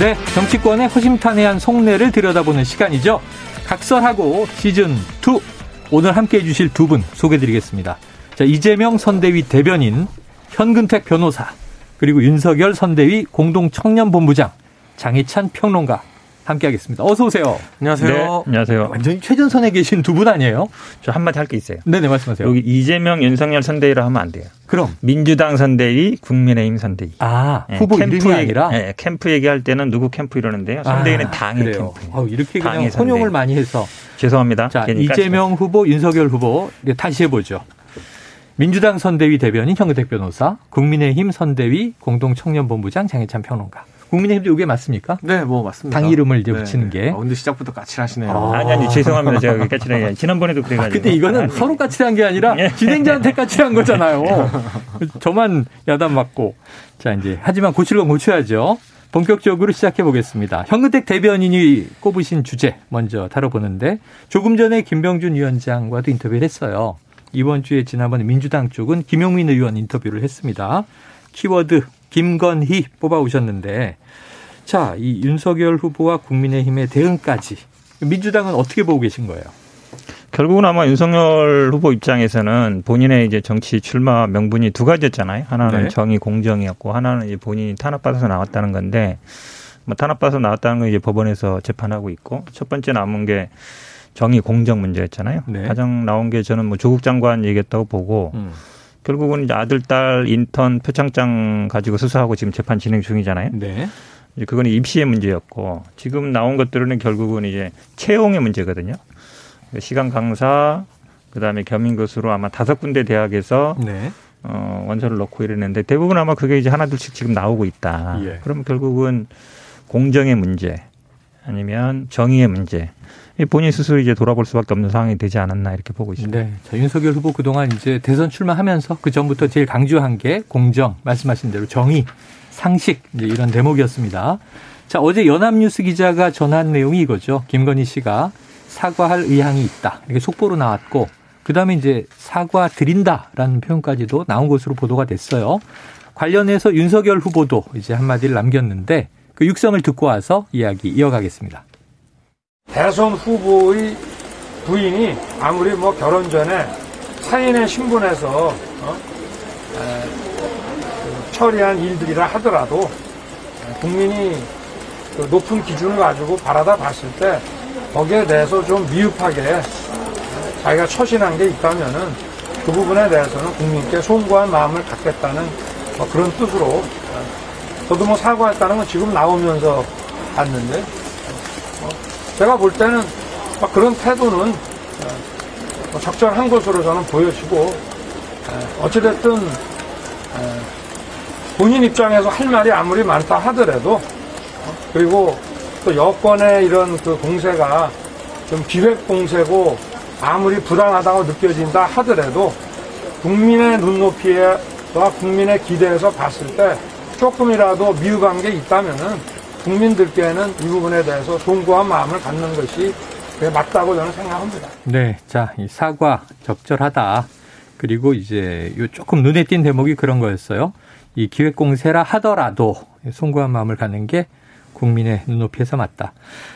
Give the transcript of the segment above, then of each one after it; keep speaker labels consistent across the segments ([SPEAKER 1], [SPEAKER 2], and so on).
[SPEAKER 1] 네, 정치권의 허심탄회한 속내를 들여다보는 시간이죠. 각설하고 시즌 2. 오늘 함께 해 주실 두 분 소개드리겠습니다. 자, 이재명 선대위 대변인, 현근택 변호사, 그리고 윤석열 선대위 공동청년본부장, 장희찬 평론가 함께하겠습니다. 어서 오세요.
[SPEAKER 2] 안녕하세요. 네,
[SPEAKER 3] 안녕하세요.
[SPEAKER 1] 완전히 최전선에 계신 두 분 아니에요?
[SPEAKER 3] 저 한마디 할 게 있어요.
[SPEAKER 1] 네네 말씀하세요.
[SPEAKER 3] 여기 이재명 윤석열 선대위라 하면 안 돼요.
[SPEAKER 1] 그럼
[SPEAKER 3] 민주당 선대위, 국민의힘 선대위.
[SPEAKER 1] 아 네, 후보 캠프 이름이 아니라
[SPEAKER 3] 네, 캠프 얘기할 때는 누구 캠프 이러는데요. 선대위는 아, 당의 그래요. 캠프.
[SPEAKER 1] 아, 이렇게 그냥 혼용을 많이 해서
[SPEAKER 3] 죄송합니다.
[SPEAKER 1] 자 이재명 후보, 윤석열 후보 다시 해보죠. 민주당 선대위 대변인 현근택 변호사, 국민의힘 선대위 공동청년본부장 장혜찬 평론가. 국민의힘도 이게 맞습니까?
[SPEAKER 2] 네, 뭐 맞습니다.
[SPEAKER 1] 당 이름을 이제 네. 붙이는 게.
[SPEAKER 2] 아, 근데 시작부터 까칠하시네요.
[SPEAKER 3] 아. 아니 아니 죄송합니다. 제가 까칠하게 지난번에도 그래가지고. 아,
[SPEAKER 1] 근데 이거는 아니. 서로 까칠한 게 아니라 예. 진행자한테 까칠한 거잖아요. 저만 야단 맞고. 자 이제 하지만 고칠 건 고쳐야죠. 본격적으로 시작해 보겠습니다. 현근택 대변인이 꼽으신 주제 먼저 다뤄보는데 조금 전에 김병준 위원장과도 인터뷰를 했어요. 이번 주에 지난번에 민주당 쪽은 김용민 의원 인터뷰를 했습니다. 키워드 김건희 뽑아오셨는데 자, 이 윤석열 후보와 국민의힘의 대응까지 민주당은 어떻게 보고 계신 거예요?
[SPEAKER 3] 결국은 아마 윤석열 후보 입장에서는 본인의 이제 정치 출마 명분이 두 가지였잖아요. 하나는 네. 정의 공정이었고 하나는 이제 본인이 탄압받아서 나왔다는 건데 뭐 탄압받아서 나왔다는 건 이제 법원에서 재판하고 있고 첫 번째 남은 게 정의 공정 문제였잖아요. 네. 가장 나온 게 저는 뭐 조국 장관 얘기했다고 보고 음. 결국은 이제 아들, 딸 인턴 표창장 가지고 수사하고 지금 재판 진행 중이잖아요. 네. 이제 그건 입시의 문제였고 지금 나온 것들은 결국은 이제 채용의 문제거든요. 그러니까 시간 강사, 그다음에 겸임 교수로 아마 다섯 군데 대학에서 네. 어, 원서를 넣고 이랬는데 대부분 아마 그게 이제 하나둘씩 지금 나오고 있다. 예. 그러면 결국은 공정의 문제 아니면 정의의 문제 본인 스스로 이제 돌아볼 수밖에 없는 상황이 되지 않았나 이렇게 보고 있습니다. 네.
[SPEAKER 1] 자, 윤석열 후보 그동안 이제 대선 출마하면서 그 전부터 제일 강조한 게 공정, 말씀하신 대로 정의, 상식 이제 이런 대목이었습니다. 자, 어제 연합뉴스 기자가 전한 내용이 이거죠. 김건희 씨가 사과할 의향이 있다. 이게 속보로 나왔고 그다음에 이제 사과 드린다라는 표현까지도 나온 것으로 보도가 됐어요. 관련해서 윤석열 후보도 이제 한마디를 남겼는데 그 육성을 듣고 와서 이야기 이어가겠습니다.
[SPEAKER 4] 대선 후보의 부인이 아무리 뭐 결혼 전에 사인의 신분에서 어? 에, 그 처리한 일들이라 하더라도 국민이 그 높은 기준을 가지고 바라다 봤을 때 거기에 대해서 좀 미흡하게 자기가 처신한 게 있다면은 그 부분에 대해서는 국민께 송구한 마음을 갖겠다는 뭐 그런 뜻으로 저도 뭐 사과했다는 건 지금 나오면서 봤는데 제가 볼 때는 그런 태도는 뭐 적절한 것으로 저는 보여지고 어찌됐든 본인 입장에서 할 말이 아무리 많다 하더라도 어, 그리고 또 여권의 이런 그 공세가 좀 기획 공세고 아무리 부당하다고 느껴진다 하더라도 국민의 눈높이와 국민의 기대에서 봤을 때 조금이라도 미흡한 게 있다면은 국민들께는 이 부분에 대해서 송구한 마음을 갖는 것이 맞다고 저는 생각합니다.
[SPEAKER 1] 네, 자, 이 사과 적절하다. 그리고 이제 요 조금 눈에 띈 대목이 그런 거였어요. 이 기획공세라 하더라도 송구한 마음을 갖는 게 국민의 눈높이에서 맞다.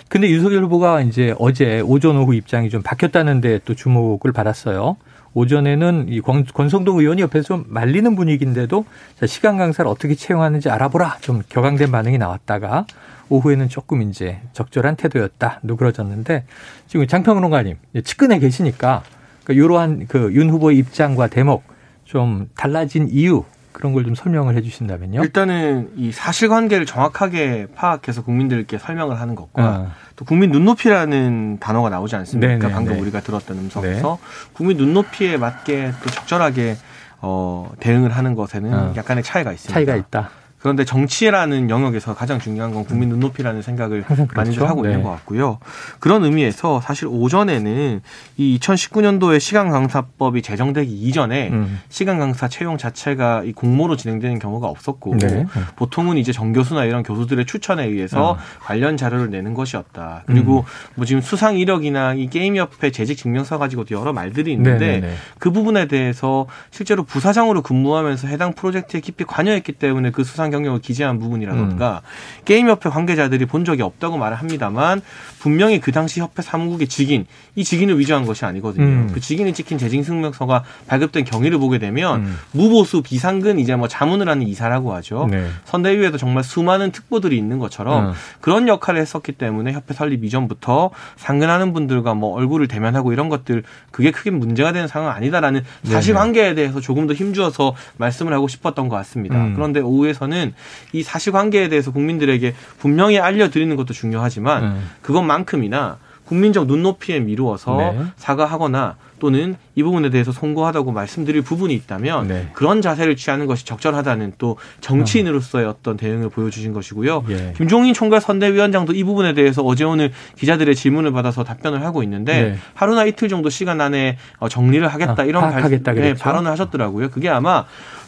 [SPEAKER 1] 근데 윤석열 후보가 이제 어제 오전 오후 입장이 좀 바뀌었다는데 또 주목을 받았어요. 오전에는 이 권, 권성동 의원이 옆에서 좀 말리는 분위기인데도 시간 강사를 어떻게 채용하는지 알아보라 좀 격앙된 반응이 나왔다가 오후에는 조금 이제 적절한 태도였다 누그러졌는데 지금 장평론가님 측근에 계시니까 그 이러한 그 윤 후보의 입장과 대목 좀 달라진 이유 그런 걸 좀 설명을 해주신다면요.
[SPEAKER 2] 일단은 이 사실관계를 정확하게 파악해서 국민들께 설명을 하는 것과 아. 또 국민 눈높이라는 단어가 나오지 않습니까? 네네, 방금 네. 우리가 들었던 음성에서 네. 국민 눈높이에 맞게 또 적절하게 어, 대응을 하는 것에는 아. 약간의 차이가 있습니다.
[SPEAKER 1] 차이가 있다.
[SPEAKER 2] 그런데 정치라는 영역에서 가장 중요한 건 국민 눈높이라는 생각을 그렇죠. 많이들 하고 네. 있는 것 같고요. 그런 의미에서 사실 오전에는 이 2019년도에 시간 강사법이 제정되기 이전에 음. 시간 강사 채용 자체가 이 공모로 진행되는 경우가 없었고 네. 보통은 이제 정교수나 이런 교수들의 추천에 의해서 어. 관련 자료를 내는 것이었다. 그리고 음. 뭐 지금 수상 이력이나 이 게임협회 재직 증명서 가지고도 여러 말들이 있는데 네네네. 네, 네. 그 부분에 대해서 실제로 부사장으로 근무하면서 해당 프로젝트에 깊이 관여했기 때문에 그 수상 경력을 기재한 부분이라던가 음. 게임협회 관계자들이 본 적이 없다고 말을 합니다만 분명히 그 당시 협회 사무국의 직인 이 직인을 위조한 것이 아니거든요. 음. 그 직인이 찍힌 재직증명서가 발급된 경위를 보게 되면 음. 무보수 비상근 이제 뭐 자문을 하는 이사라고 하죠. 네. 선대위에도 정말 수많은 특보들이 있는 것처럼 음. 그런 역할을 했었기 때문에 협회 설립 이전부터 상근하는 분들과 뭐 얼굴을 대면하고 이런 것들 그게 크게 문제가 되는 상황 아니다라는 사실관계에 대해서 조금 더 힘주어서 말씀을 하고 싶었던 것 같습니다. 음. 그런데 오후에서는 이 사실관계에 대해서 국민들에게 분명히 알려드리는 것도 중요하지만 음. 그것만큼이나 국민적 눈높이에 미루어서 네. 사과하거나 또는 이 부분에 대해서 송구하다고 말씀드릴 부분이 있다면 네. 그런 자세를 취하는 것이 적절하다는 또 정치인으로서의 어떤 대응을 보여주신 것이고요. 예. 김종인 총괄 선대위원장도 이 부분에 대해서 어제 오늘 기자들의 질문을 받아서 답변을 하고 있는데 네. 하루나 이틀 정도 시간 안에 어, 정리를 하겠다 아, 이런 발, 네, 발언을 하셨더라고요. 그게 아마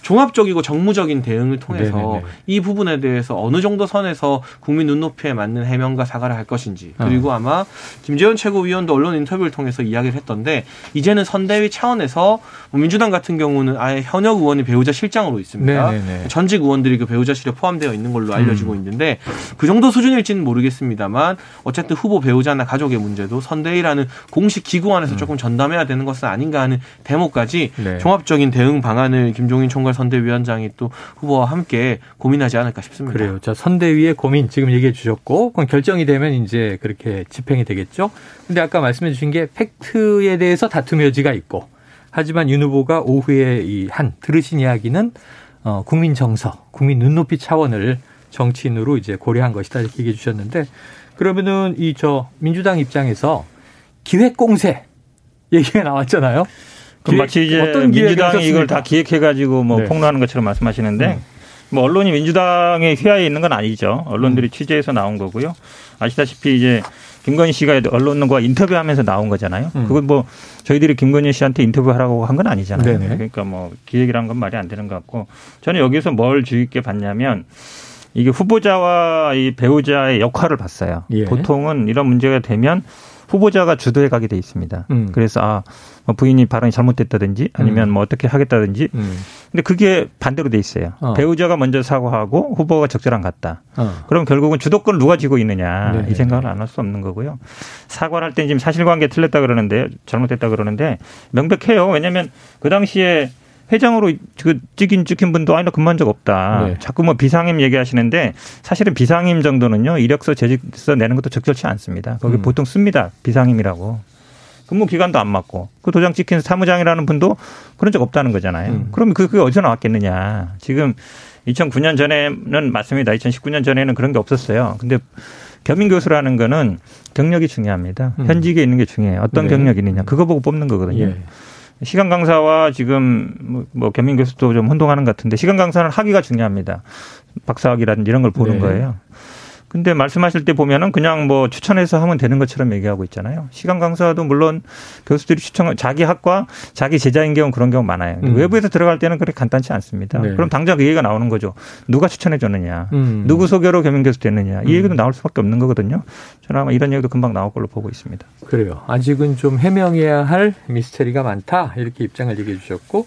[SPEAKER 2] 종합적이고 정무적인 대응을 통해서 네네네. 이 부분에 대해서 어느 정도 선에서 국민 눈높이에 맞는 해명과 사과를 할 것인지 그리고 어. 아마 김재원 최고위원도 언론 인터뷰를 통해서 이야기를 했던데 이제는 선대위 차원에서 뭐 민주당 같은 경우는 아예 현역 의원이 배우자 실장으로 있습니다. 네네네. 전직 의원들이 그 배우자실에 포함되어 있는 걸로 알려지고 음. 있는데 그 정도 수준일지는 모르겠습니다만 어쨌든 후보 배우자나 가족의 문제도 선대위라는 공식 기구 안에서 음. 조금 전담해야 되는 것은 아닌가 하는 대목까지 네. 종합적인 대응 방안을 김종인 총괄 선대위원장이 또 후보와 함께 고민하지 않을까 싶습니다.
[SPEAKER 1] 그래요. 자, 선대위의 고민 지금 얘기해 주셨고, 그럼 결정이 되면 이제 그렇게 집행이 되겠죠. 근데 아까 말씀해 주신 게 팩트에 대해서 다툼 여지가 있고, 하지만 윤 후보가 오후에 이 한 들으신 이야기는 어, 국민 정서, 국민 눈높이 차원을 정치인으로 이제 고려한 것이다 이렇게 얘기해 주셨는데 그러면은 이 저 민주당 입장에서 기획 공세 얘기가 나왔잖아요.
[SPEAKER 3] 기획, 마치 이제 어떤 민주당이 이걸 다 기획해가지고 뭐 네. 폭로하는 것처럼 말씀하시는데 네. 뭐 언론이 민주당의 휘하에 있는 건 아니죠. 언론들이 음. 취재해서 나온 거고요. 아시다시피 이제 김건희 씨가 언론과 인터뷰하면서 나온 거잖아요. 음. 그건 뭐 저희들이 김건희 씨한테 인터뷰하라고 한 건 아니잖아요. 네네. 그러니까 뭐 기획이란 건 말이 안 되는 것 같고 저는 여기서 뭘 주의 깊게 봤냐면 이게 후보자와 이 배우자의 역할을 봤어요. 예. 보통은 이런 문제가 되면 후보자가 주도해 가게 돼 있습니다. 음. 그래서 아뭐 부인이 발언이 잘못됐다든지 아니면 음. 뭐 어떻게 하겠다든지. 음. 근데 그게 반대로 돼 있어요. 어. 배우자가 먼저 사과하고 후보가 적절한 같다. 어. 그럼 결국은 주도권을 누가 쥐고 있느냐 네이 생각을 안 할 수 없는 거고요. 사과를 할때 지금 사실관계 틀렸다 그러는데 잘못됐다 그러는데 명백해요. 왜냐하면 그 당시에 회장으로 그 찍힌 찍힌 분도 아니 나 근무한 적 없다. 네. 자꾸 뭐 비상임 얘기하시는데 사실은 비상임 정도는요 이력서 재직서 내는 것도 적절치 않습니다. 거기 음. 보통 씁니다 비상임이라고. 근무 기간도 안 맞고 그 도장 찍힌 사무장이라는 분도 그런 적 없다는 거잖아요. 음. 그러면 그, 그게 어디서 나왔겠느냐. 지금 2009년 전에는 맞습니다. 2019년 전에는 그런 게 없었어요. 근데 겸임 교수라는 거는 경력이 중요합니다. 음. 현직에 있는 게 중요해요. 어떤 네. 경력이 있느냐. 그거 보고 뽑는 거거든요. 예. 시간 강사와 지금 뭐, 뭐 겸임 교수도 좀 혼동하는 것 같은데 시간 강사는 학위가 중요합니다. 박사학위라든지 이런 걸 보는 네. 거예요. 근데 말씀하실 때 보면은 그냥 뭐 추천해서 하면 되는 것처럼 얘기하고 있잖아요. 시간 강사도 물론 교수들이 추천, 자기 학과 자기 제자인 경우 그런 경우 많아요. 음. 외부에서 들어갈 때는 그렇게 간단치 않습니다. 네. 그럼 당장 그 얘기가 나오는 거죠. 누가 추천해 줬느냐, 음. 누구 소개로 겸임 교수 됐느냐, 이 음. 얘기도 나올 수밖에 없는 거거든요. 저는 아마 이런 얘기도 금방 나올 걸로 보고 있습니다.
[SPEAKER 1] 그래요. 아직은 좀 해명해야 할 미스터리가 많다 이렇게 입장을 얘기해 주셨고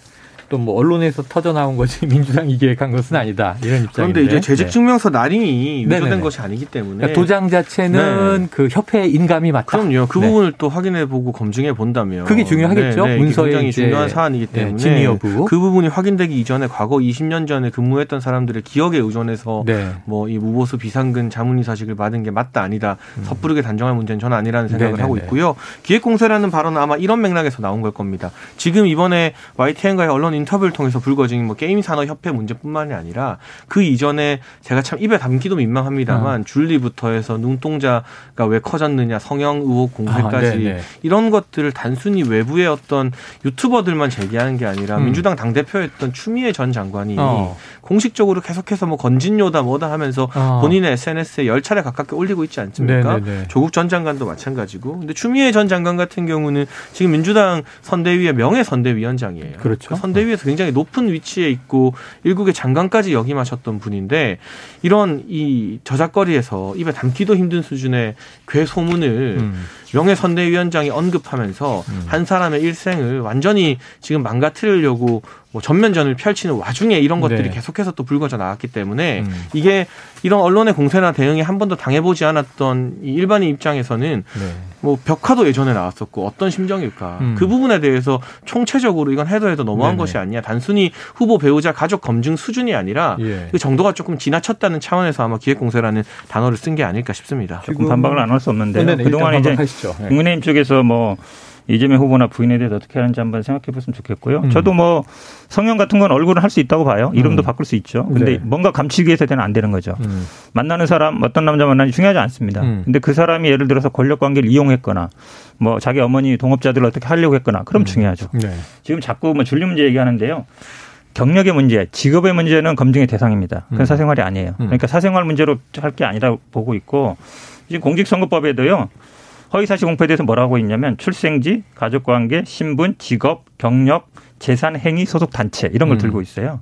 [SPEAKER 1] 또 뭐 언론에서 터져 나온 것이 민주당이 기획한 것은 아니다 이런 입장인데
[SPEAKER 2] 그런데 이제 재직증명서 네. 날인이 위조된 것이 아니기 때문에 그러니까
[SPEAKER 1] 도장 자체는 네. 그 협회 인감이 맞다.
[SPEAKER 2] 그럼요. 그 네. 부분을 또 확인해 보고 검증해 본다면
[SPEAKER 1] 그게 중요하겠죠.
[SPEAKER 2] 네, 네. 문서에 굉장히 중요한 사안이기 네, 때문에
[SPEAKER 1] 진위 여부
[SPEAKER 2] 그 부분이 확인되기 이전에 과거 20년 전에 근무했던 사람들의 기억에 의존해서 뭐 이 무보수 비상근 자문의 사직을 받은 게 맞다 아니다 음. 섣부르게 단정할 문제는 저는 아니라는 생각을 하고 있고요. 기획공세라는 발언은 아마 이런 맥락에서 나온 걸 겁니다. 지금 이번에 YTN과의 언론 인터뷰를 통해서 불거진 뭐 게임 산업 협회 문제뿐만이 아니라 그 이전에 제가 참 입에 담기도 민망합니다만 어. 줄리부터 해서 눈동자가 왜 커졌느냐 성형 의혹 공세까지 아, 이런 것들을 단순히 외부의 어떤 유튜버들만 제기하는 게 아니라 음. 민주당 당 대표였던 추미애 전 장관이 어. 공식적으로 계속해서 뭐 건진요다 뭐다 하면서 어. 본인의 SNS에 열 차례 가깝게 올리고 있지 않습니까? 네네네. 조국 전 장관도 마찬가지고. 근데 추미애 전 장관 같은 경우는 지금 민주당 선대위의 명예 선대위원장이에요.
[SPEAKER 1] 그렇죠. 그
[SPEAKER 2] 선대위 에서 굉장히 높은 위치에 있고 일국의 장관까지 역임하셨던 분인데 이런 이 저작거리에서 입에 담기도 힘든 수준의 괴 소문을 음. 명예 선대위원장이 언급하면서 음. 한 사람의 일생을 완전히 지금 망가뜨리려고 뭐 전면전을 펼치는 와중에 이런 것들이 네. 계속해서 또 불거져 나왔기 때문에 음. 이게 이런 언론의 공세나 대응이 한 번도 당해보지 않았던 이 일반인 입장에서는 네. 뭐 벽화도 예전에 나왔었고 어떤 심정일까 음. 그 부분에 대해서 총체적으로 이건 해도 해도 너무한 네네. 것이 아니냐 단순히 후보 배우자 가족 검증 수준이 아니라 예. 그 정도가 조금 지나쳤다는 차원에서 아마 기획공세라는 단어를 쓴 게 아닐까 싶습니다.
[SPEAKER 3] 조금 반박을 안 할 수 없는데 그동안 이제 네. 국민의힘 쪽에서 뭐 이재명 후보나 부인에 대해서 어떻게 하는지 한번 생각해 봤으면 좋겠고요. 음. 저도 뭐 성형 같은 건 얼굴을 할수 있다고 봐요. 이름도 음. 바꿀 수 있죠. 근데 네. 뭔가 감추기 위해서 되는 안 되는 거죠. 음. 만나는 사람 어떤 남자 만나는지 중요하지 않습니다. 음. 근데 그 사람이 예를 들어서 권력 관계를 이용했거나 뭐 자기 어머니 동업자들을 어떻게 하려고 했거나 그럼 음. 중요하죠. 네. 지금 자꾸 뭐 줄리 문제 얘기하는데요. 경력의 문제, 직업의 문제는 검증의 대상입니다. 그건 음. 사생활이 아니에요. 그러니까 사생활 문제로 할 게 아니라 보고 있고 지금 공직선거법에도요. 허위사실 공표에 대해서 뭐라고 있냐면 출생지, 가족관계, 신분, 직업, 경력, 재산, 행위, 소속 단체 이런 걸 음. 들고 있어요.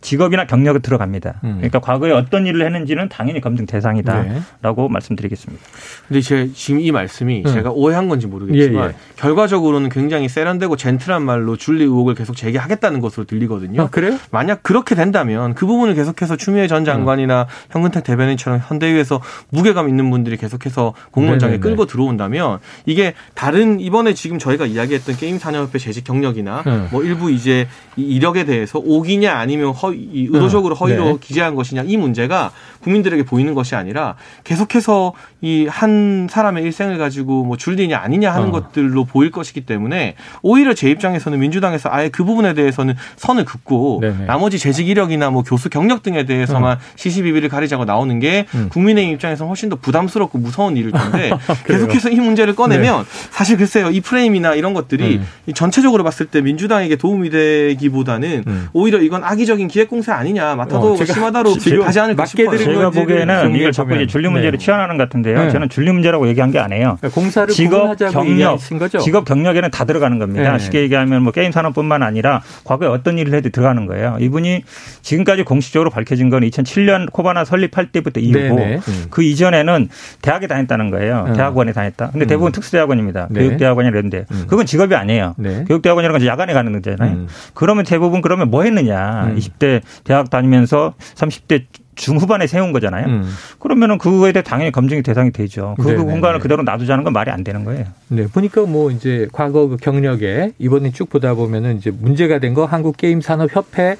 [SPEAKER 3] 직업이나 경력이 들어갑니다. 음. 그러니까 과거에 어떤 일을 했는지는 당연히 검증 대상이다라고 네. 말씀드리겠습니다.
[SPEAKER 2] 근데 제 지금 이 말씀이 음. 제가 오해한 건지 모르겠지만 예, 예. 결과적으로는 굉장히 세련되고 젠틀한 말로 줄리 의혹을 계속 제기하겠다는 것으로 들리거든요.
[SPEAKER 1] 아, 그래요?
[SPEAKER 2] 만약 그렇게 된다면 그 부분을 계속해서 추미애 전 장관이나 음. 현근택 대변인처럼 현대위에서 무게감 있는 분들이 계속해서 공무원장에 네네네. 끌고 들어온다면 이게 다른 이번에 지금 저희가 이야기했던 게임 산업협회 재직 경력이 나 음. 뭐 일부 이제 이력에 대해서 오기냐 아니면 허 의도적으로 어, 허위로 네. 기재한 것이냐 이 문제가 국민들에게 보이는 것이 아니라 계속해서 이 한 사람의 일생을 가지고 뭐 줄리냐 아니냐 하는 어. 것들로 보일 것이기 때문에 오히려 제 입장에서는 민주당에서 아예 그 부분에 대해서는 선을 긋고 네네. 나머지 재직 이력이나 뭐 교수 경력 등에 대해서만 어. 시시비비를 가리자고 나오는 게 음. 국민의힘 입장에서 훨씬 더 부담스럽고 무서운 일일 텐데 계속해서 이 문제를 꺼내면 네. 사실 글쎄요 이 프레임이나 이런 것들이 음. 전체적으로 봤을 때 민주당에게 도움이 되기보다는 음. 오히려 이건 악의적인 기 기획공세 아니냐 마타도 어, 심하다로 하지 않을까 싶어요.
[SPEAKER 3] 제가 보기에는 이걸 자꾸 이제 준리 문제를 네. 치환하는 것 같은데요. 네. 저는 준리 문제라고 얘기한 게 아니에요.
[SPEAKER 1] 그러니까 공사를 직업 경력,
[SPEAKER 3] 직업 경력에는 다 들어가는 겁니다. 네. 쉽게 얘기하면 뭐 게임 산업뿐만 아니라 과거에 어떤 일을 해도 들어가는 거예요. 이분이 지금까지 공식적으로 밝혀진 건 2007년 코바나 설립할 때부터 이후고 네, 네. 음. 그 이전에는 대학에 다녔다는 거예요. 음. 대학원에 다녔다. 근데 대부분 음. 특수대학원입니다. 네. 교육대학원이라 는데 음. 그건 직업이 아니에요. 교육대학원이라는 건 야간에 가는 거잖아요. 음. 그러면 대부분 그러면 뭐 했느냐. 20대 대학 다니면서 30대 중후반에 세운 거잖아요. 음. 그러면은 그거에 대해 당연히 검증이 대상이 되죠. 그 네네네. 공간을 그대로 놔두자는 건 말이 안 되는 거예요.
[SPEAKER 1] 네, 보니까 뭐 이제 과거 그 경력에 이번에 쭉 보다 보면은 이제 문제가 된 거 한국 게임 산업 협회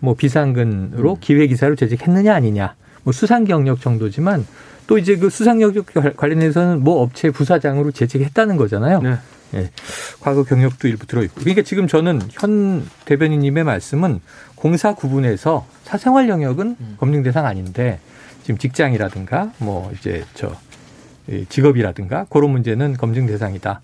[SPEAKER 1] 뭐 비상근으로 음. 기획 기사로 재직했느냐 아니냐. 뭐 수상 경력 정도지만 또 이제 그 수상 경력 관련해서는 뭐 업체 부사장으로 재직했다는 거잖아요. 네. 네. 과거 경력도 일부 들어있고. 그러니까 지금 저는 현 대변인님의 말씀은 공사 구분에서 사생활 영역은 음. 검증 대상 아닌데 지금 직장이라든가 뭐 이제 저 직업이라든가 그런 문제는 검증 대상이다.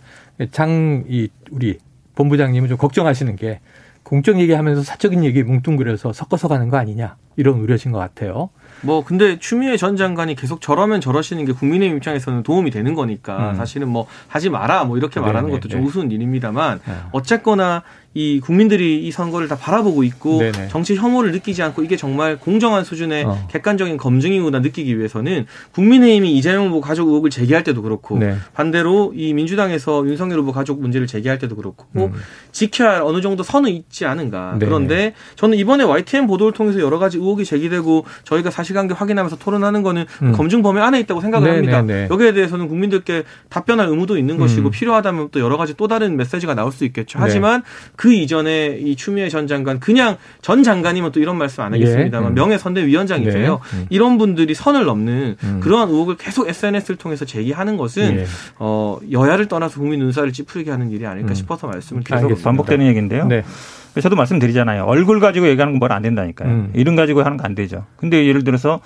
[SPEAKER 1] 장 이 우리 본부장님은 좀 걱정하시는 게 공적 얘기하면서 사적인 얘기 뭉뚱그려서 섞어서 가는 거 아니냐 이런 우려신 것 같아요.
[SPEAKER 2] 뭐 근데 추미애 전 장관이 계속 저러면 저러시는 게 국민의힘 입장에서는 도움이 되는 거니까 음. 사실은 뭐 하지 마라 뭐 이렇게 말하는 네네, 것도 좀 네. 우스운 일입니다만 네. 어쨌거나 이 국민들이 이 선거를 다 바라보고 있고 네네. 정치 혐오를 느끼지 않고 이게 정말 공정한 수준의 어. 객관적인 검증이구나 느끼기 위해서는 국민의힘이 이재명 후보 가족 의혹을 제기할 때도 그렇고 네. 반대로 이 민주당에서 윤석열 후보 가족 문제를 제기할 때도 그렇고 음. 지켜야 할 어느 정도 선은 있지 않은가. 네네. 그런데 저는 이번에 YTN 보도를 통해서 여러 가지 의혹이 제기되고 저희가 사실관계 확인하면서 토론하는 거는 음. 검증 범위 안에 있다고 생각을 네네네. 합니다. 여기에 대해서는 국민들께 답변할 의무도 있는 음. 것이고 필요하다면 또 여러 가지 또 다른 메시지가 나올 수 있겠죠. 하지만 네. 그 이전에 이 추미애 전 장관 그냥 전 장관이면 또 이런 말씀 안 하겠습니다만 예. 명예 선대위원장이세요. 네. 음. 이런 분들이 선을 넘는 음. 그러한 의혹을 계속 SNS를 통해서 제기하는 것은 예. 어, 여야를 떠나서 국민 눈살을 찌푸리게 하는 일이 아닐까 음. 싶어서 말씀을
[SPEAKER 3] 계속 반복되는 얘기인데요. 네. 저도 말씀드리잖아요. 얼굴 가지고 얘기하는 건 뭘 안 된다니까요. 음. 이름 가지고 하는 거 안 되죠. 근데 예를 들어서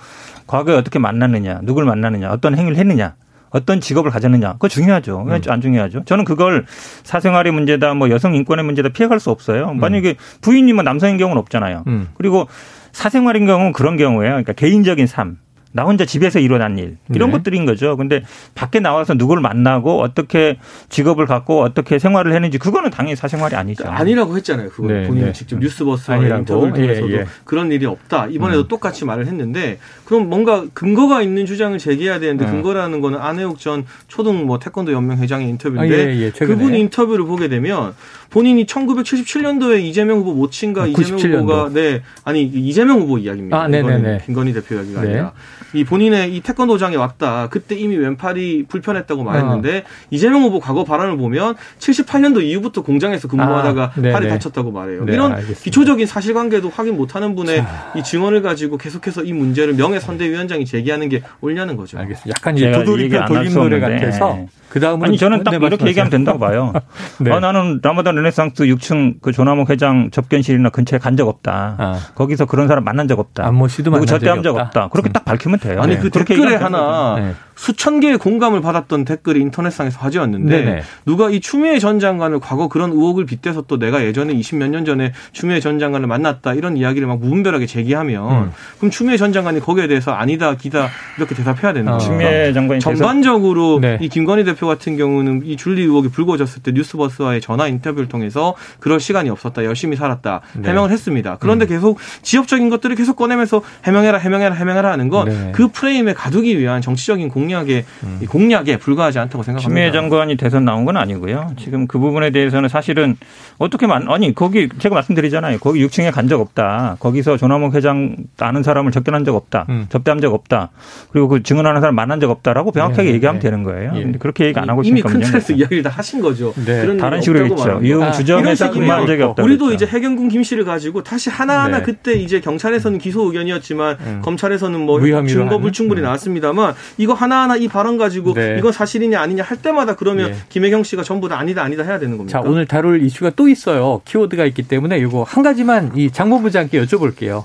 [SPEAKER 3] 과거에 어떻게 만났느냐, 누굴 만났느냐, 어떤 행위를 했느냐. 어떤 직업을 가졌느냐. 그거 중요하죠. 음. 안 중요하죠. 저는 그걸 사생활의 문제다, 뭐 여성 인권의 문제다 피해갈 수 없어요. 음. 만약에 부인이면 남성인 경우는 없잖아요. 음. 그리고 사생활인 경우는 그런 경우예요. 그러니까 개인적인 삶. 나 혼자 집에서 일어난 일 이런 네. 것들인 거죠. 근데 밖에 나와서 누구를 만나고 어떻게 직업을 갖고 어떻게 생활을 했는지 그거는 당연히 사생활이 아니죠.
[SPEAKER 2] 아니라고 했잖아요. 그거 네, 본인이 네. 직접 뉴스버스와 인터뷰를 통해서도 예, 예. 그런 일이 없다. 이번에도 음. 똑같이 말을 했는데 그럼 뭔가 근거가 있는 주장을 제기해야 되는데 음. 근거라는 거는 안혜욱 전 초등 뭐 태권도 연맹 회장의 인터뷰인데 아, 예, 예 그분 인터뷰를 보게 되면 본인이 1977년도에 이재명 후보 모친가 아, 이재명 후보가 네 아니 이재명 후보 이야기입니다. 아, 네네네. 김건희 대표 이야기가 네. 아니라 이 본인의 이 태권도장에 왔다. 그때 이미 왼팔이 불편했다고 말했는데 어. 이재명 후보 과거 발언을 보면 78년도 이후부터 공장에서 근무하다가 아, 팔이 다쳤다고 말해요. 네, 이런 알겠습니다. 기초적인 사실관계도 확인 못하는 분의 자. 이 증언을 가지고 계속해서 이 문제를 명예 선대위원장이 제기하는 게 옳냐는 거죠.
[SPEAKER 1] 알겠습니다. 약간 이제 도돌이표 돌림 노래 같아서
[SPEAKER 3] 그 다음은 아니 저는 딱 이렇게 얘기하면 된다고 봐요. 네. 아, 나는 라마단 르네상스 6층 그 조남욱 회장 접견실이나 근처에 간 적 없다. 아. 거기서 그런 사람 만난 적 없다.
[SPEAKER 1] 안모 씨도 만난
[SPEAKER 3] 적이 없다. 적 없다. 그렇게 음. 딱 밝히면 돼요.
[SPEAKER 2] 아니 네. 그 댓글에 하나 네. 수천 개의 공감을 받았던 댓글이 인터넷상에서 화제였는데 네네. 누가 이 추미애 전 장관을 과거 그런 의혹을 빗대서 또 내가 예전에 20몇 년 전에 추미애 전 장관을 만났다 이런 이야기를 막 무분별하게 제기하면 음. 그럼 추미애 전 장관이 거기에 대해서 아니다 기다 이렇게 대답해야 되는 거죠.
[SPEAKER 3] 추미애 장관이
[SPEAKER 2] 전반적으로 네. 이 김건희 대표 같은 경우는 이 줄리 의혹이 불거졌을 때 뉴스버스와의 전화 인터뷰를 통해서 그럴 시간이 없었다 열심히 살았다 네. 해명을 했습니다. 그런데 음. 계속 지역적인 것들을 계속 꺼내면서 해명해라 해명해라 해명해라 하는 건그 네. 그 프레임에 가두기 위한 정치적인 공 공약에 음. 공약에 불과하지 않다고 생각합니다.
[SPEAKER 3] 추미애 장관이 대선 나온 건 아니고요. 지금 그 부분에 대해서는 사실은 어떻게 만 아니 거기 제가 말씀드리잖아요. 거기 6층에 간 적 없다. 거기서 조남욱 회장 아는 사람을 접견한 적 없다. 음. 접대한 적 없다. 그리고 그 증언하는 사람 만난 적 없다라고 명확하게 네, 얘기하면 네. 되는 거예요. 예. 근데 그렇게 얘기 안 하고
[SPEAKER 2] 있으니까 이미 큰 틀에서 이야기를 다 하신 거죠.
[SPEAKER 3] 네. 그런 다른 식으로 했죠. 이용 아, 주점에서 근무한 적이 없다.
[SPEAKER 2] 우리도 그랬죠. 이제 해경군 김 씨를 가지고 다시 하나하나 네. 그때 이제 경찰에서는 기소 의견이었지만 음. 검찰에서는 뭐 증거 불충분히 음. 나왔습니다만 이거 하나 하나 이 발언 가지고 가지고 네. 이건 사실이냐 아니냐 할 때마다 그러면 네. 김혜경 씨가 전부 다 아니다 아니다 해야 되는 겁니다.
[SPEAKER 1] 자 오늘 다룰 이슈가 또 있어요. 키워드가 있기 때문에 이거 한 가지만 이 장본부장께 여쭤볼게요.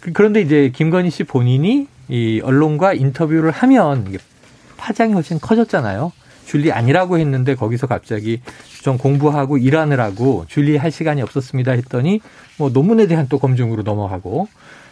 [SPEAKER 1] 그, 그런데 이제 김건희 씨 본인이 이 언론과 인터뷰를 하면 파장이 훨씬 커졌잖아요. 줄리 아니라고 했는데 거기서 갑자기 좀 공부하고 일하느라고 줄리 할 시간이 없었습니다 했더니 뭐 논문에 대한 또 검증으로 넘어가고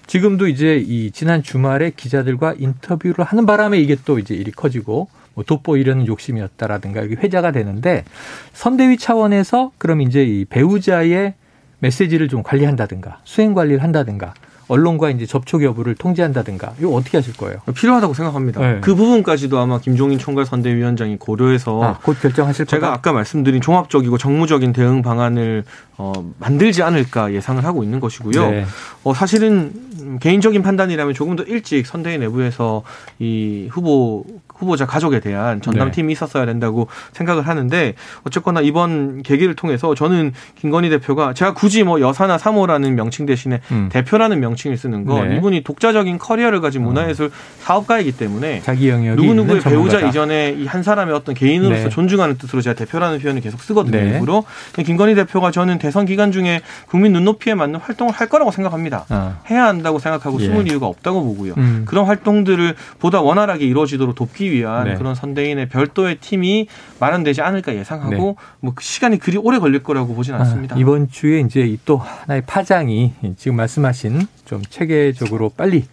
[SPEAKER 1] 지금도 이제 이 지난 주말에 기자들과 인터뷰를 하는 바람에 이게 또 이제 일이 커지고 뭐 돋보이려는 욕심이었다라든가 이게 회자가 되는데 선대위 차원에서 그럼 이제 이 배우자의 메시지를 좀 관리한다든가 수행 관리를 한다든가 언론과 이제 접촉 여부를 통제한다든가 이거 어떻게 하실 거예요?
[SPEAKER 2] 필요하다고 생각합니다. 네. 그 부분까지도 아마 김종인 총괄 선대위원장이 고려해서
[SPEAKER 1] 아, 곧 결정하실
[SPEAKER 2] 제가
[SPEAKER 1] 거다?
[SPEAKER 2] 아까 말씀드린 종합적이고 정무적인 대응 방안을 어, 만들지 않을까 예상을 하고 있는 것이고요. 네. 어, 사실은 개인적인 판단이라면 조금 더 일찍 선대위 내부에서 이 후보 후보자 가족에 대한 전담팀이 네. 있었어야 된다고 생각을 하는데 어쨌거나 이번 계기를 통해서 저는 김건희 대표가 제가 굳이 뭐 여사나 사모라는 명칭 대신에 음. 대표라는 명칭을 쓰는 건 네. 이분이 독자적인 커리어를 가진 어. 문화예술 사업가이기 때문에
[SPEAKER 1] 자기 영역이
[SPEAKER 2] 누구누구의 배우자 이전에 이 한 사람의 어떤 개인으로서 네. 존중하는 뜻으로 제가 대표라는 표현을 계속 쓰거든요. 네. 일부러 김건희 대표가 저는 대선 기간 중에 국민 눈높이에 맞는 활동을 할 거라고 생각합니다. 어. 해야 한다고 생각하고 예. 숨을 이유가 없다고 보고요. 음. 그런 활동들을 보다 원활하게 이루어지도록 돕기 위한 네. 그런 선대인의 별도의 팀이 마련되지 않을까 예상하고 네. 뭐그 시간이 그리 오래 걸릴 거라고 보지는 아, 않습니다.
[SPEAKER 1] 이번 주에 이제 또 하나의 파장이 지금 말씀하신 좀 체계적으로 빨리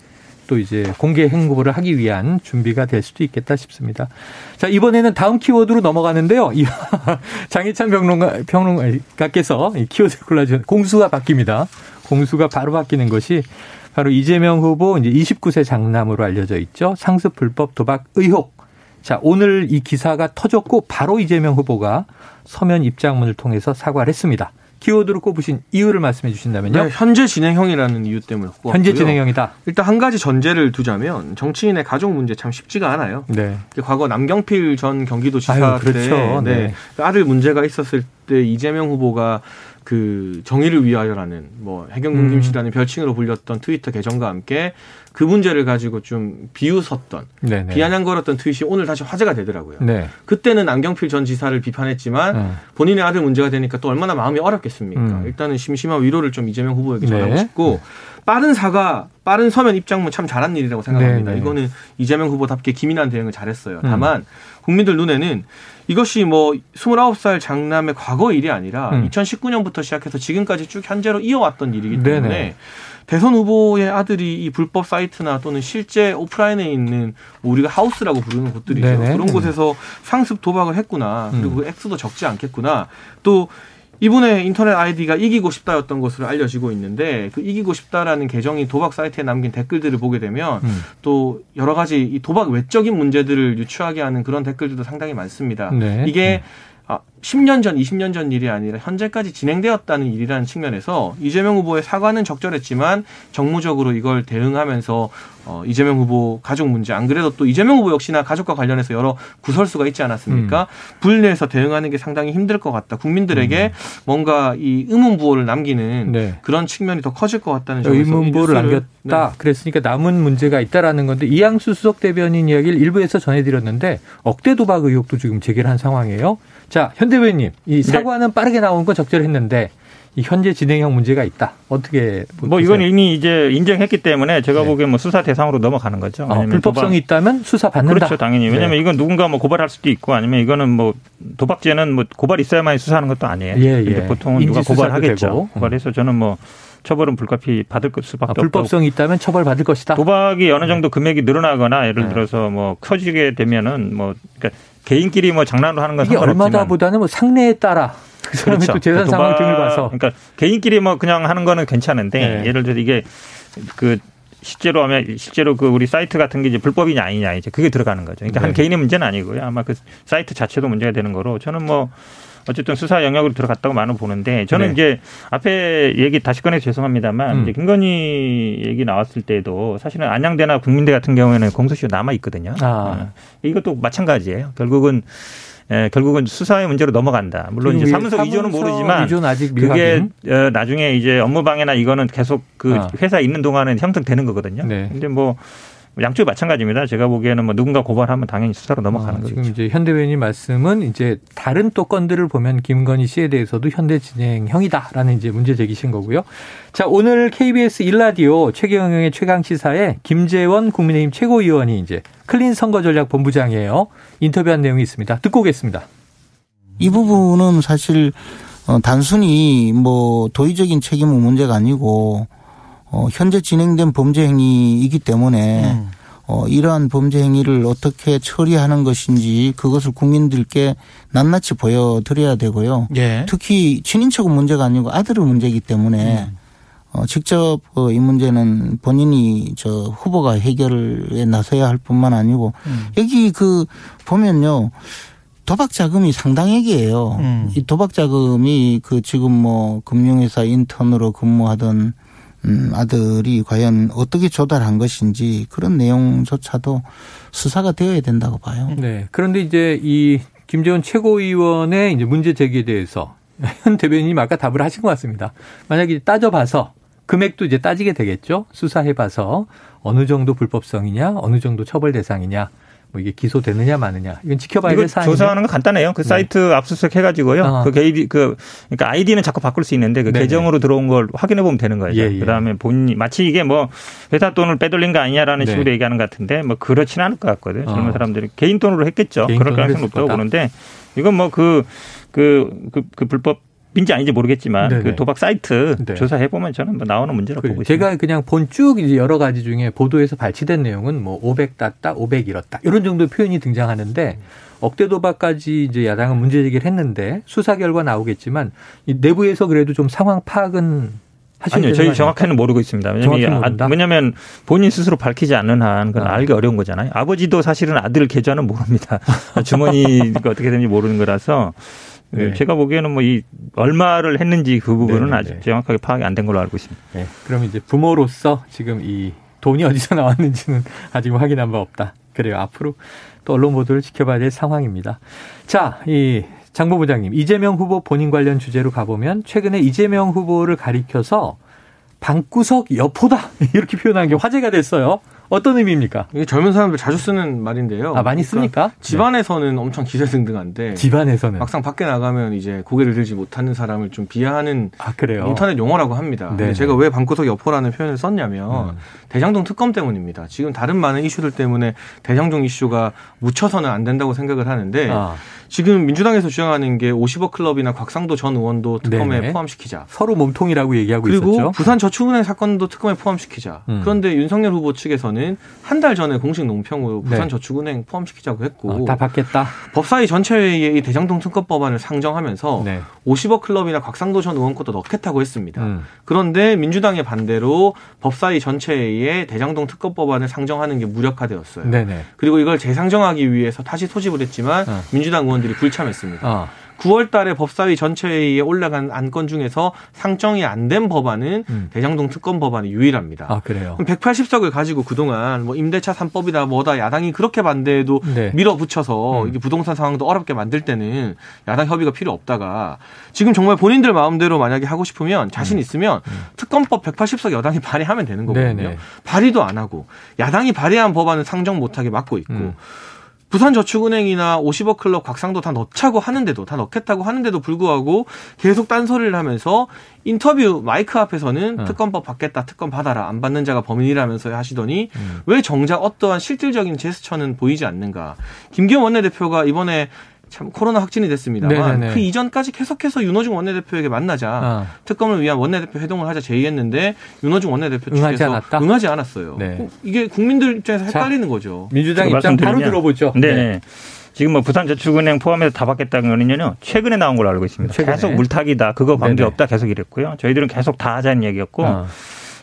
[SPEAKER 1] 또 이제 공개 행보를 하기 위한 준비가 될 수도 있겠다 싶습니다. 자, 이번에는 다음 키워드로 넘어가는데요. 장희찬 평론가, 평론가께서 키워드 골라주 공수가 바뀝니다. 공수가 바로 바뀌는 것이 바로 이재명 후보 이제 29세 장남으로 알려져 있죠. 상습 불법 도박 의혹. 자, 오늘 이 기사가 터졌고 바로 이재명 후보가 서면 입장문을 통해서 사과를 했습니다. 키워드로 꼽으신 이유를 말씀해 주신다면요.
[SPEAKER 2] 네, 현재 진행형이라는 이유 때문에 꼽았고요.
[SPEAKER 1] 현재 진행형이다.
[SPEAKER 2] 일단 한 가지 전제를 두자면 정치인의 가족 문제 참 쉽지가 않아요. 네. 과거 남경필 전 경기도지사 아유, 그렇죠. 때 네. 네. 아들 문제가 있었을 때 이재명 후보가 그 정의를 위하여라는 뭐 해경군 음. 김씨라는 별칭으로 불렸던 트위터 계정과 함께 그 문제를 가지고 좀 비웃었던 네네. 비아냥거렸던 트윗이 오늘 다시 화제가 되더라고요. 네. 그때는 안경필 전 지사를 비판했지만 음. 본인의 아들 문제가 되니까 또 얼마나 마음이 어렵겠습니까? 음. 일단은 심심한 위로를 좀 이재명 후보에게 전하고 네. 싶고 빠른 사과, 빠른 서면 입장문 참 잘한 일이라고 생각합니다. 네네. 이거는 이재명 후보답게 기민한 대응을 잘했어요. 음. 다만 국민들 눈에는 이것이 뭐 29살 장남의 과거 일이 아니라 음. 2019년부터 시작해서 지금까지 쭉 현재로 이어왔던 일이기 때문에 네네. 대선 후보의 아들이 이 불법 사이트나 또는 실제 오프라인에 있는 뭐 우리가 하우스라고 부르는 곳들이죠. 네네. 그런 곳에서 상습 도박을 했구나. 그리고 음. 그 액수도 적지 않겠구나. 또 이분의 인터넷 아이디가 이기고 싶다였던 것으로 알려지고 있는데 그 이기고 싶다라는 계정이 도박 사이트에 남긴 댓글들을 보게 되면 음. 또 여러 가지 이 도박 외적인 문제들을 유추하게 하는 그런 댓글들도 상당히 많습니다. 네. 이게 음. 10년 전, 20년 전 일이 아니라 현재까지 진행되었다는 일이라는 측면에서 이재명 후보의 사과는 적절했지만 정무적으로 이걸 대응하면서 어, 이재명 후보 가족 문제 안 그래도 또 이재명 후보 역시나 가족과 관련해서 여러 구설수가 있지 않았습니까? 음. 분리해서 대응하는 게 상당히 힘들 것 같다. 국민들에게 음. 뭔가 이 의문부호를 남기는 네. 그런 측면이 더 커질 것 같다는 점에서
[SPEAKER 1] 의문부호를 남겼다. 네. 그랬으니까 남은 문제가 있다라는 건데 이양수 수석 대변인 이야기를 일부에서 전해드렸는데 억대 도박 의혹도 지금 제기를 한 상황이에요. 자, 현 대변인, 이 네. 사과는 네. 빠르게 나온 건 적절했는데 이 현재 진행형 문제가 있다. 어떻게
[SPEAKER 3] 뭐 이건 이미 이제 인정했기 때문에 제가 네. 보기엔 뭐 수사 대상으로 넘어가는 거죠.
[SPEAKER 1] 어, 불법성이 도박... 있다면 수사 받는다.
[SPEAKER 3] 그렇죠, 당연히. 네. 왜냐하면 네. 이건 누군가 뭐 고발할 수도 있고 아니면 이거는 뭐 도박죄는 뭐 고발 있어야만 수사하는 것도 아니에요. 예, 예. 보통은 누가 고발하겠죠. 되고. 고발해서 저는 뭐 처벌은 불가피 받을 수밖에 아.
[SPEAKER 1] 불법성이 있다면 처벌 받을 것이다.
[SPEAKER 3] 도박이 어느 정도 금액이 늘어나거나 예를 네. 들어서 뭐 커지게 되면은 뭐 그러니까 개인끼리 뭐 장난으로 하는 건
[SPEAKER 1] 이게 얼마다보다는 뭐 상례에 따라 그 사람이 그렇죠. 또 재산 그 상황 등을 봐서
[SPEAKER 3] 그러니까 개인끼리 뭐 그냥 하는 거는 괜찮은데 네. 예를 들어 이게 그 실제로 하면 실제로 그 우리 사이트 같은 게 이제 불법이냐 아니냐 이제 그게 들어가는 거죠. 그러니까 네. 한 개인의 문제는 아니고요. 아마 그 사이트 자체도 문제가 되는 거로 저는 뭐 어쨌든 수사 영역으로 들어갔다고 많은 보는데 저는 네. 이제 앞에 얘기 다시 꺼내서 죄송합니다만 음. 이제 김건희 얘기 나왔을 때도 사실은 안양대나 국민대 같은 경우에는 공소시효 남아 있거든요. 아. 어. 이것도 마찬가지예요. 결국은 예, 결국은 수사의 문제로 넘어간다. 물론 이제 사무소 이전은 모르지만 그게 어, 나중에 이제 업무 방해나 이거는 계속 그 아. 회사 있는 동안은 형성되는 거거든요. 네. 근데 뭐 양쪽이 마찬가지입니다. 제가 보기에는 뭐 누군가 고발하면 당연히 수사로 넘어가는 아, 거죠.
[SPEAKER 1] 지금 이제 현대 의원님 말씀은 이제 다른 또 건들을 보면 김건희 씨에 대해서도 현대 진행형이다라는 이제 문제 제기신 거고요. 자, 오늘 KBS 일라디오 최경영의 최강 시사에 김재원 국민의힘 최고위원이 이제 클린 선거 전략 본부장이에요. 인터뷰한 내용이 있습니다. 듣고 오겠습니다.
[SPEAKER 5] 이 부분은 사실 어, 단순히 뭐 도의적인 책임은 문제가 아니고 어, 현재 진행된 범죄 행위이기 때문에 음. 어, 이러한 범죄 행위를 어떻게 처리하는 것인지 그것을 국민들께 낱낱이 보여드려야 되고요. 예. 특히 친인척은 문제가 아니고 아들의 문제이기 때문에 음. 어, 직접 어, 이 문제는 본인이 저 후보가 해결에 나서야 할 뿐만 아니고 음. 여기 그 보면요. 도박 자금이 상당액이에요. 음. 이 도박 자금이 그 지금 뭐 금융회사 인턴으로 근무하던 음, 아들이 과연 어떻게 조달한 것인지 그런 내용조차도 수사가 되어야 된다고 봐요.
[SPEAKER 1] 네. 그런데 이제 이 김재원 최고위원의 이제 문제 제기에 대해서 현 대변인이 아까 답을 하신 것 같습니다. 만약에 따져봐서 금액도 이제 따지게 되겠죠. 수사해봐서 어느 정도 불법성이냐, 어느 정도 처벌 대상이냐. 뭐 이게 기소되느냐 마느냐 이건 지켜봐야 될 사안이
[SPEAKER 3] 조사하는 건 간단해요. 그 네. 사이트 압수수색 해가지고요. 어. 그 게이디 그 그러니까 아이디는 자꾸 바꿀 수 있는데 그 네네. 계정으로 들어온 걸 확인해 보면 되는 거예요. 예, 예. 그다음에 본인 마치 이게 뭐 회사 돈을 빼돌린 거 아니냐라는 네. 식으로 얘기하는 것 같은데 뭐 그렇지는 않을 것 같거든요. 젊은 어. 사람들이 개인 돈으로 했겠죠. 개인 그럴 가능성이 높다고 보는데 이건 뭐 그 그, 그, 그 불법 인지 아닌지 모르겠지만 네네. 그 도박 사이트 네. 조사해 보면 저는 뭐 나오는 문제라고 보고
[SPEAKER 1] 있습니다. 제가 그냥 본 쭉 이제 여러 가지 중에 보도에서 발췌된 내용은 뭐 500 땄다, 500 잃었다 이런 정도 표현이 등장하는데 억대 도박까지 이제 야당은 문제 제기를 했는데 수사 결과 나오겠지만 이 내부에서 그래도 좀 상황 파악은
[SPEAKER 3] 아니요, 저희 정확히는 모르고 있습니다. 왜냐면 아, 왜냐면 본인 스스로 밝히지 않는 한 그건 아. 알기 어려운 거잖아요. 아버지도 사실은 아들 계좌는 모릅니다. 주머니가 어떻게 되는지 모르는 거라서 네. 네. 제가 보기에는 뭐 이 얼마를 했는지 그 부분은 네네네. 아직 정확하게 파악이 안 된 걸로 알고 있습니다.
[SPEAKER 1] 네. 그럼 이제 부모로서 지금 이 돈이 어디서 나왔는지는 아직 확인한 바 없다. 그래요. 앞으로 또 언론 보도를 지켜봐야 될 상황입니다. 자, 이 장보 부장님, 이재명 후보 본인 관련 주제로 가보면 최근에 이재명 후보를 가리켜서 방구석 여포다 이렇게 표현한 게 화제가 됐어요. 어떤 의미입니까?
[SPEAKER 2] 이게 젊은 사람들 자주 쓰는 말인데요.
[SPEAKER 1] 아 많이 씁니까?
[SPEAKER 2] 그러니까 집안에서는 네. 엄청 기세등등한데
[SPEAKER 1] 집안에서는
[SPEAKER 2] 막상 밖에 나가면 이제 고개를 들지 못하는 사람을 좀 비하하는
[SPEAKER 1] 아, 그래요?
[SPEAKER 2] 인터넷 용어라고 합니다. 근데 제가 왜 방구석 여포라는 표현을 썼냐면 음. 대장동 특검 때문입니다. 지금 다른 많은 이슈들 때문에 대장동 이슈가 묻혀서는 안 된다고 생각을 하는데 아. 지금 민주당에서 주장하는 게 50억 클럽이나 곽상도 전 의원도 특검에 네네. 포함시키자.
[SPEAKER 1] 서로 몸통이라고 얘기하고
[SPEAKER 2] 그리고
[SPEAKER 1] 있었죠.
[SPEAKER 2] 부산 저축은행 사건도 특검에 포함시키자. 음. 그런데 윤석열 후보 측에서는 한 달 전에 공식 논평으로 부산 네. 저축은행 포함시키자고 했고
[SPEAKER 1] 어, 다 받겠다.
[SPEAKER 2] 법사위 전체 회의에 이 대장동 특검 법안을 상정하면서 네. 50억 클럽이나 곽상도 전 의원 것도 넣겠다고 했습니다. 음. 그런데 민주당의 반대로 법사위 전체 회의에 대장동 특검 법안을 상정하는 게 무력화되었어요. 네네. 그리고 이걸 재상정하기 위해서 다시 소집을 했지만 어. 민주당 의원 의원들이 불참했습니다. 어. 9월 달에 법사위 전체회의에 올라간 안건 중에서 상정이 안 된 법안은 음. 대장동 특검 법안이 유일합니다.
[SPEAKER 1] 아, 그래요?
[SPEAKER 2] 180석을 가지고 그동안 뭐 임대차 3법이다 뭐다 야당이 그렇게 반대해도 네. 밀어붙여서 음. 이게 부동산 상황도 어렵게 만들 때는 야당 협의가 필요 없다가 지금 정말 본인들 마음대로 만약에 하고 싶으면 자신 음. 있으면 음. 특검법 180석 여당이 발의하면 되는 거거든요. 네네. 발의도 안 하고 야당이 발의한 법안은 상정 못하게 막고 있고 음. 부산저축은행이나 50억 클럽 곽상도 다 넣자고 하는데도 다 넣겠다고 하는데도 불구하고 계속 딴소리를 하면서 인터뷰 마이크 앞에서는 어. 특검법 받겠다 특검 받아라 안 받는 자가 범인이라면서 하시더니 음. 왜 정작 어떠한 실질적인 제스처는 보이지 않는가 김기현 원내대표가 이번에 참 코로나 확진이 됐습니다만 네네네. 그 이전까지 계속해서 윤호중 원내대표에게 만나자 어. 특검을 위한 원내대표 회동을 하자 제의했는데 윤호중 원내대표
[SPEAKER 1] 응하지 측에서 않았다?
[SPEAKER 2] 응하지 않았어요. 네. 이게 국민들 입장에서 헷갈리는 자, 거죠.
[SPEAKER 1] 민주당 입장 바로 들어보죠.
[SPEAKER 3] 네. 네. 지금 뭐 부산저축은행 포함해서 다 받겠다는 거는요 최근에 나온 걸로 알고 있습니다. 최근에. 계속 물타기다 그거 관계 없다 계속 이랬고요. 저희들은 계속 다 하자는 얘기였고 어.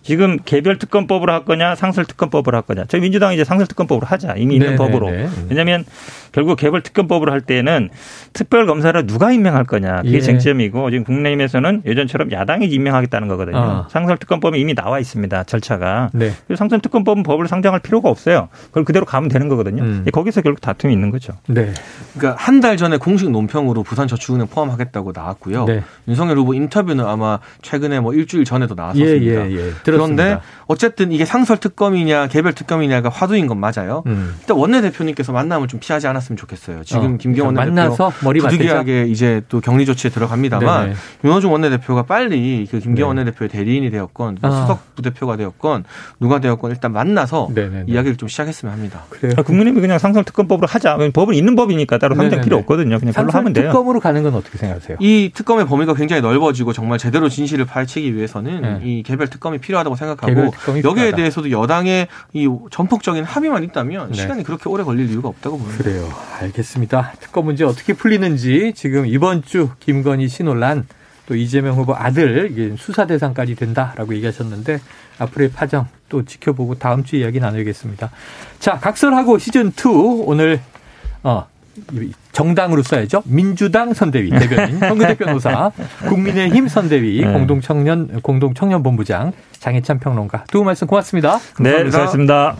[SPEAKER 3] 지금 개별 특검법으로 할 거냐 상설 특검법으로 할 거냐. 저희 민주당이 이제 상설 특검법으로 하자. 이미 있는 네네네. 법으로. 왜냐하면 결국 개별 특검법으로 할 때는 특별 검사를 누가 임명할 거냐. 그게 예. 쟁점이고 지금 국내임에서는 예전처럼 야당이 임명하겠다는 거거든요. 어. 상설 특검법이 이미 나와 있습니다. 절차가. 네. 상설 특검법은 법을 상정할 필요가 없어요. 그걸 그대로 가면 되는 거거든요. 음. 거기서 결국 다툼이 있는 거죠.
[SPEAKER 2] 네. 그러니까 한 달 전에 공식 논평으로 부산저축은행 포함하겠다고 나왔고요. 네. 윤석열 후보 인터뷰는 아마 최근에 뭐 일주일 전에도 나왔었습니다. 예, 예, 예. 그런데 어쨌든 이게 상설 특검이냐 개별 특검이냐가 화두인 건 맞아요. 음. 일단 원내 대표님께서 만남을 좀 피하지 않았 으면 좋겠어요. 지금 어, 김경원
[SPEAKER 1] 만나서 머리
[SPEAKER 2] 부득이하게 이제 또 격리 조치에 들어갑니다만 네네. 윤호중 원내대표가 빨리 그 김경원 네. 원내대표의 대리인이 되었건 아. 수석 부대표가 되었건 누가 되었건 일단 만나서 네네네. 이야기를 좀 시작했으면 합니다.
[SPEAKER 3] 그래요. 아, 국민의힘이 그냥 상설 특검법으로 하자. 법은 있는 법이니까 따로 상정 필요 없거든요. 그냥 별로 하면 돼요.
[SPEAKER 1] 특검으로 가는 건 어떻게 생각하세요?
[SPEAKER 2] 이 특검의 범위가 굉장히 넓어지고 정말 제대로 진실을 파헤치기 위해서는 네. 이 개별 특검이 필요하다고 생각하고 여기에 대해서도 여당의 이 전폭적인 합의만 있다면 네. 시간이 그렇게 오래 걸릴 이유가 없다고 봅니다.
[SPEAKER 1] 그래요. 알겠습니다. 특검 문제 어떻게 풀리는지 지금 이번 주 김건희 신논란 또 이재명 후보 아들 이게 수사 대상까지 된다라고 얘기하셨는데 앞으로의 파정 또 지켜보고 다음 주 이야기 나누겠습니다. 자, 각설하고 시즌 2 오늘 어 정당으로 써야죠. 민주당 선대위 대변인 성근대 변호사, 국민의힘 선대위 네. 공동청년 공동청년본부장 장혜찬 평론가 두 분 말씀 고맙습니다.
[SPEAKER 3] 네, 감사합니다. 네, 수고하셨습니다.